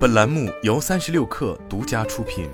本栏目由三十六氪独家出品。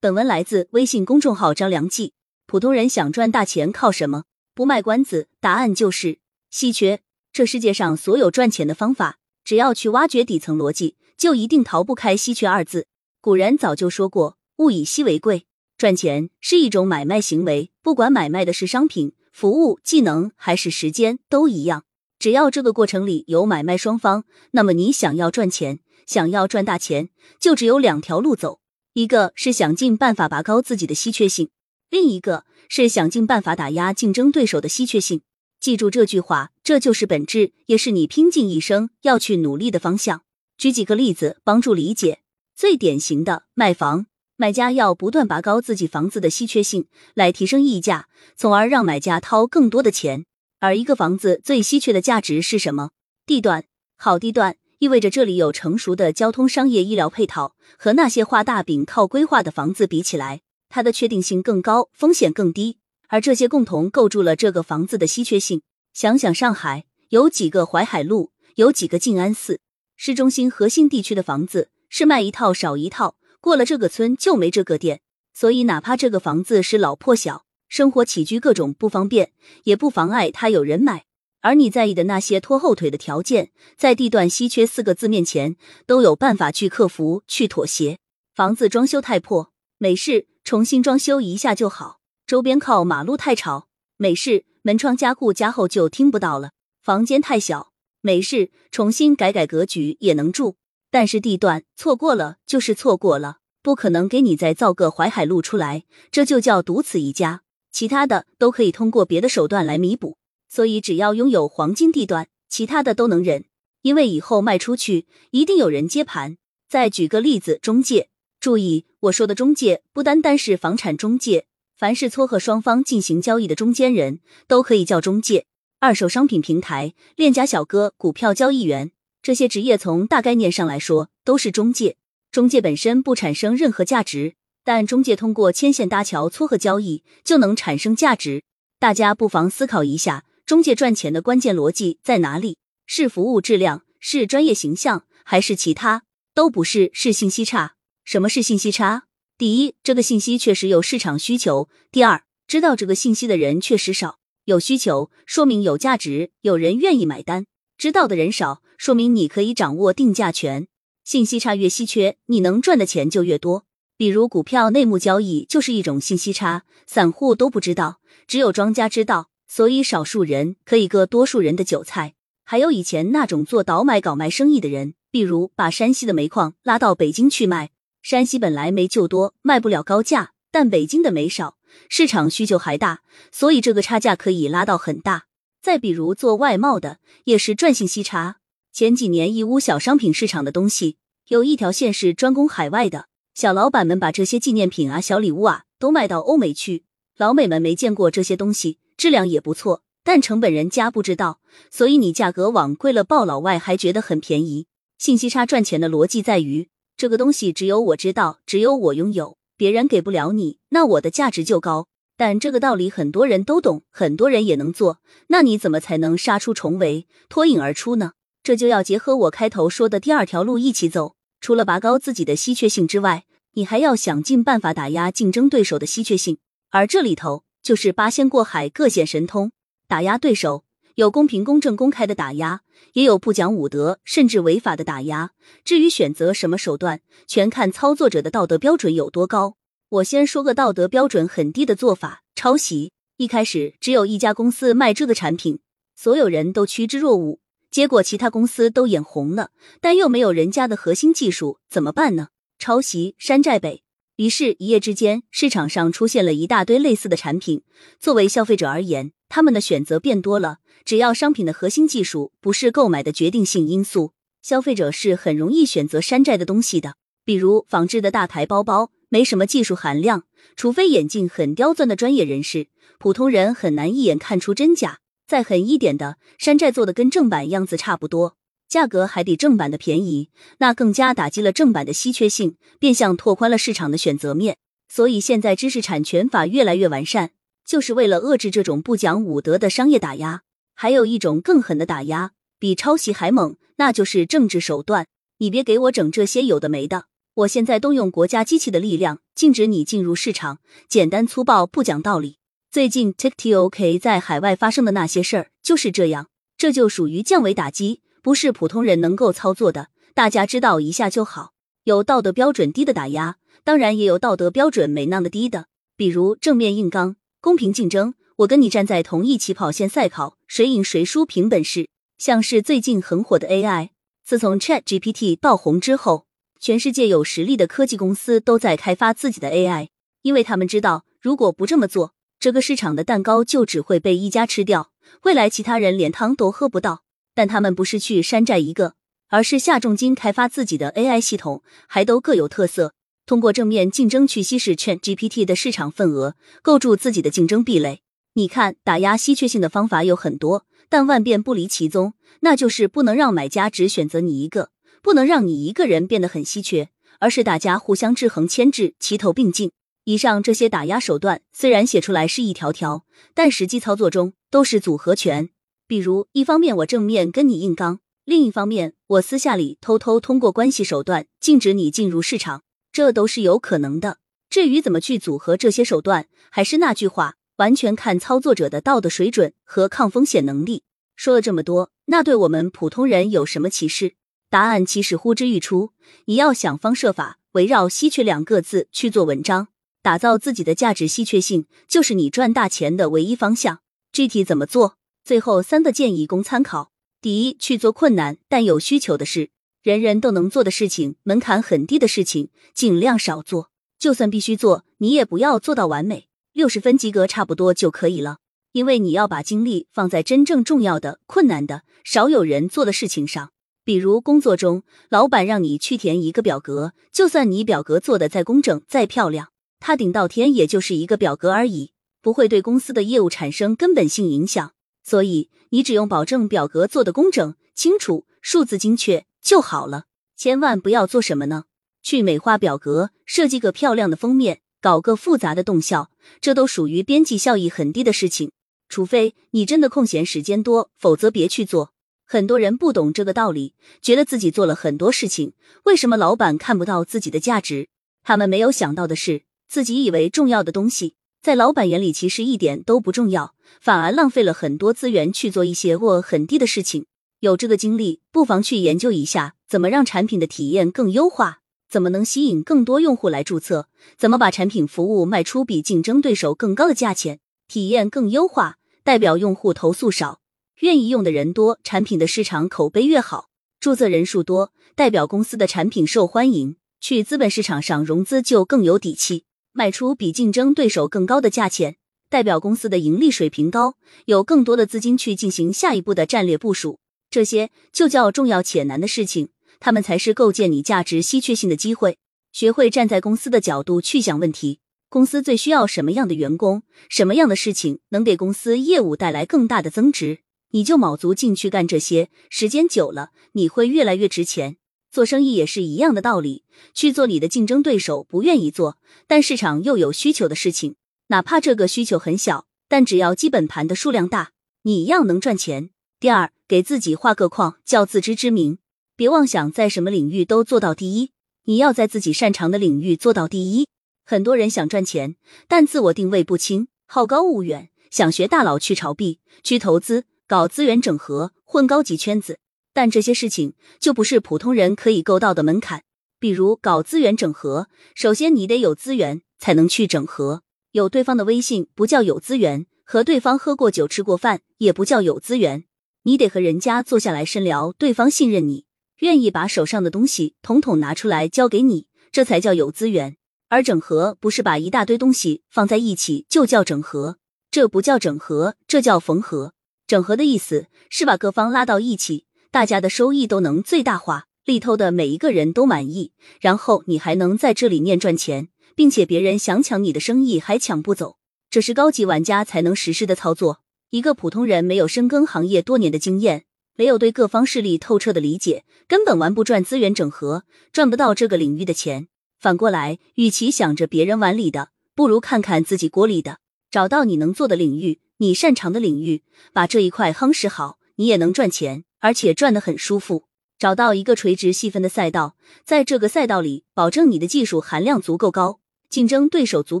本文来自微信公众号张良记。普通人想赚大钱靠什么？不卖关子，答案就是稀缺。这世界上所有赚钱的方法，只要去挖掘底层逻辑，就一定逃不开稀缺二字。古人早就说过，物以稀为贵。赚钱是一种买卖行为，不管买卖的是商品、服务、技能还是时间，都一样。只要这个过程里有买卖双方，那么你想要赚钱，想要赚大钱，就只有两条路走：一个是想尽办法拔高自己的稀缺性，另一个是想尽办法打压竞争对手的稀缺性。记住这句话，这就是本质，也是你拼尽一生要去努力的方向。举几个例子帮助理解。最典型的卖房。买家要不断拔高自己房子的稀缺性，来提升溢价，从而让买家掏更多的钱。而一个房子最稀缺的价值是什么？地段。好地段意味着这里有成熟的交通、商业、医疗配套，和那些画大饼靠规划的房子比起来，它的确定性更高，风险更低。而这些共同构筑了这个房子的稀缺性。想想上海有几个淮海路，有几个静安寺，市中心核心地区的房子是卖一套少一套。过了这个村就没这个店，所以哪怕这个房子是老破小，生活起居各种不方便，也不妨碍他有人买。而你在意的那些拖后腿的条件，在地段稀缺四个字面前，都有办法去克服、去妥协。房子装修太破，没事，重新装修一下就好；周边靠马路太吵，没事，门窗加固加厚就听不到了；房间太小，没事，重新改改格局也能住。但是地段错过了就是错过了，不可能给你再造个淮海路出来，这就叫独此一家。其他的都可以通过别的手段来弥补。所以只要拥有黄金地段，其他的都能忍，因为以后卖出去一定有人接盘。再举个例子，中介，注意我说的中介不单单是房产中介，凡是撮合双方进行交易的中间人都可以叫中介。二手商品平台、链家小哥、股票交易员。这些职业从大概念上来说都是中介，中介本身不产生任何价值，但中介通过牵线搭桥、撮合交易就能产生价值。大家不妨思考一下，中介赚钱的关键逻辑在哪里？是服务质量，是专业形象，还是其他？都不是，是信息差。什么是信息差？第一，这个信息确实有市场需求；第二，知道这个信息的人确实少。有需求说明有价值，有人愿意买单。知道的人少，说明你可以掌握定价权。信息差越稀缺，你能赚的钱就越多。比如股票内幕交易就是一种信息差，散户都不知道，只有庄家知道，所以少数人可以割多数人的韭菜。还有以前那种做倒买搞卖生意的人，比如把山西的煤矿拉到北京去卖，山西本来煤就多，卖不了高价，但北京的煤少，市场需求还大，所以这个差价可以拉到很大。再比如做外贸的，也是赚信息差。前几年义乌小商品市场的东西，有一条线是专攻海外的，小老板们把这些纪念品啊、小礼物啊都卖到欧美去。老美们没见过这些东西，质量也不错，但成本人家不知道，所以你价格往贵了报，老外还觉得很便宜。信息差赚钱的逻辑在于，这个东西只有我知道，只有我拥有，别人给不了你，那我的价值就高。但这个道理很多人都懂，很多人也能做，那你怎么才能杀出重围、脱颖而出呢？这就要结合我开头说的第二条路一起走。除了拔高自己的稀缺性之外，你还要想尽办法打压竞争对手的稀缺性。而这里头就是八仙过海，各显神通。打压对手有公平、公正、公开的打压，也有不讲武德甚至违法的打压。至于选择什么手段，全看操作者的道德标准有多高。我先说个道德标准很低的做法：抄袭。一开始只有一家公司卖这个产品，所有人都趋之若鹜，结果其他公司都眼红了，但又没有人家的核心技术，怎么办呢？抄袭，山寨呗。于是，一夜之间，市场上出现了一大堆类似的产品。作为消费者而言，他们的选择变多了。只要商品的核心技术不是购买的决定性因素，消费者是很容易选择山寨的东西的，比如仿制的大牌包包。没什么技术含量，除非眼镜很刁钻的专业人士，普通人很难一眼看出真假。再狠一点的，山寨做的跟正版样子差不多，价格还比正版的便宜，那更加打击了正版的稀缺性，变相拓宽了市场的选择面。所以现在知识产权法越来越完善，就是为了遏制这种不讲武德的商业打压。还有一种更狠的打压，比抄袭还猛，那就是政治手段。你别给我整这些有的没的。我现在动用国家机器的力量，禁止你进入市场，简单粗暴，不讲道理。最近 TikTok 在海外发生的那些事儿就是这样，这就属于降维打击，不是普通人能够操作的。大家知道一下就好。有道德标准低的打压，当然也有道德标准没那么低的，比如正面硬刚、公平竞争。我跟你站在同一起跑线赛跑，谁赢谁输凭本事。像是最近很火的 AI，自从 Chat GPT 爆红之后，全世界有实力的科技公司都在开发自己的 AI，因为他们知道，如果不这么做，这个市场的蛋糕就只会被一家吃掉，未来其他人连汤都喝不到。但他们不是去山寨一个，而是下重金开发自己的 AI 系统，还都各有特色，通过正面竞争去稀释 Chat GPT 的市场份额，构筑自己的竞争壁垒。你看，打压稀缺性的方法有很多，但万变不离其宗，那就是不能让买家只选择你一个，不能让你一个人变得很稀缺，而是大家互相制衡、牵制、齐头并进。以上这些打压手段虽然写出来是一条条，但实际操作中都是组合拳。比如，一方面我正面跟你硬刚，另一方面我私下里偷偷通过关系手段禁止你进入市场，这都是有可能的。至于怎么去组合这些手段，还是那句话。完全看操作者的道德水准和抗风险能力。说了这么多，那对我们普通人有什么启示？答案其实呼之欲出。你要想方设法围绕“稀缺”两个字去做文章，打造自己的价值稀缺性，就是你赚大钱的唯一方向。具体怎么做？最后三个建议供参考：第一，去做困难但有需求的事，人人都能做的事情，门槛很低的事情，尽量少做。就算必须做，你也不要做到完美。六十分及格差不多就可以了，因为你要把精力放在真正重要的、困难的、少有人做的事情上。比如工作中，老板让你去填一个表格，就算你表格做的再工整、再漂亮，他顶到天也就是一个表格而已，不会对公司的业务产生根本性影响。所以你只用保证表格做的工整、清楚、数字精确就好了。千万不要做什么呢？去美化表格，设计个漂亮的封面。搞个复杂的动效，这都属于边际效益很低的事情。除非你真的空闲时间多，否则别去做。很多人不懂这个道理，觉得自己做了很多事情，为什么老板看不到自己的价值？他们没有想到的是，自己以为重要的东西，在老板眼里其实一点都不重要，反而浪费了很多资源去做一些货很低的事情。有这个精力，不妨去研究一下，怎么让产品的体验更优化。怎么能吸引更多用户来注册？怎么把产品服务卖出比竞争对手更高的价钱？体验更优化，代表用户投诉少，愿意用的人多，产品的市场口碑越好，注册人数多，代表公司的产品受欢迎，去资本市场上融资就更有底气，卖出比竞争对手更高的价钱，代表公司的盈利水平高，有更多的资金去进行下一步的战略部署。这些就叫重要且难的事情。他们才是构建你价值稀缺性的机会。学会站在公司的角度去想问题，公司最需要什么样的员工，什么样的事情能给公司业务带来更大的增值，你就卯足劲去干这些。时间久了，你会越来越值钱。做生意也是一样的道理，去做你的竞争对手不愿意做，但市场又有需求的事情，哪怕这个需求很小，但只要基本盘的数量大，你一样能赚钱。第二，给自己画个框，叫自知之明。别妄想在什么领域都做到第一，你要在自己擅长的领域做到第一。很多人想赚钱，但自我定位不清，好高骛远，想学大佬去炒币、去投资、搞资源整合、混高级圈子，但这些事情就不是普通人可以够到的门槛。比如搞资源整合，首先你得有资源才能去整合，有对方的微信不叫有资源，和对方喝过酒、吃过饭也不叫有资源，你得和人家坐下来深聊，对方信任你。愿意把手上的东西统统拿出来交给你，这才叫有资源。而整合不是把一大堆东西放在一起就叫整合，这不叫整合，这叫缝合。整合的意思是把各方拉到一起，大家的收益都能最大化，里头的每一个人都满意，然后你还能在这里面赚钱，并且别人想抢你的生意还抢不走。这是高级玩家才能实施的操作，一个普通人没有深耕行业多年的经验。没有对各方势力透彻的理解，根本玩不转资源整合，赚不到这个领域的钱。反过来，与其想着别人碗里的，不如看看自己锅里的，找到你能做的领域，你擅长的领域，把这一块夯实好，你也能赚钱。而且赚得很舒服。找到一个垂直细分的赛道，在这个赛道里，保证你的技术含量足够高，竞争对手足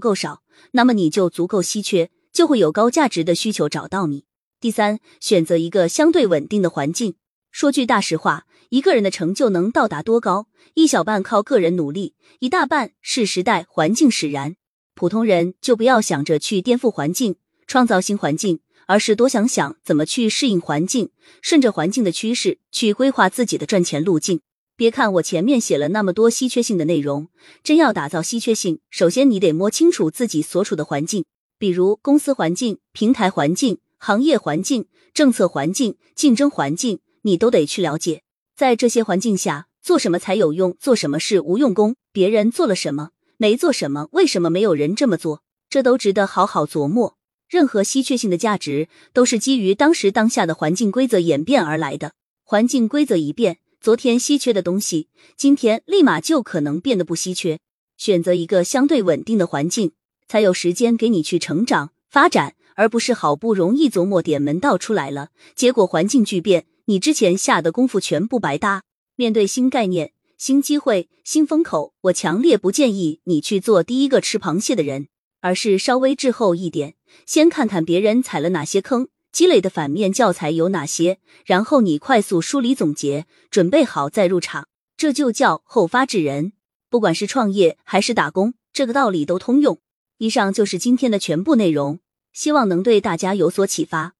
够少，那么你就足够稀缺，就会有高价值的需求找到你。第三，选择一个相对稳定的环境。说句大实话，一个人的成就能到达多高，一小半靠个人努力，一大半是时代环境使然。普通人就不要想着去颠覆环境，创造新环境。而是多想想怎么去适应环境，顺着环境的趋势去规划自己的赚钱路径。别看我前面写了那么多稀缺性的内容，真要打造稀缺性，首先你得摸清楚自己所处的环境，比如公司环境、平台环境、行业环境、政策环境、竞争环境，你都得去了解。在这些环境下，做什么才有用，做什么是无用功，别人做了什么，没做什么，为什么没有人这么做，这都值得好好琢磨。任何稀缺性的价值都是基于当时当下的环境规则演变而来的。环境规则一变，昨天稀缺的东西，今天立马就可能变得不稀缺。选择一个相对稳定的环境，才有时间给你去成长发展，而不是好不容易琢磨点门道出来了，结果环境巨变，你之前下的功夫全部白搭。面对新概念、新机会、新风口，我强烈不建议你去做第一个吃螃蟹的人。而是稍微滞后一点，先看看别人踩了哪些坑，积累的反面教材有哪些，然后你快速梳理总结，准备好再入场，这就叫后发制人。不管是创业还是打工，这个道理都通用。以上就是今天的全部内容，希望能对大家有所启发。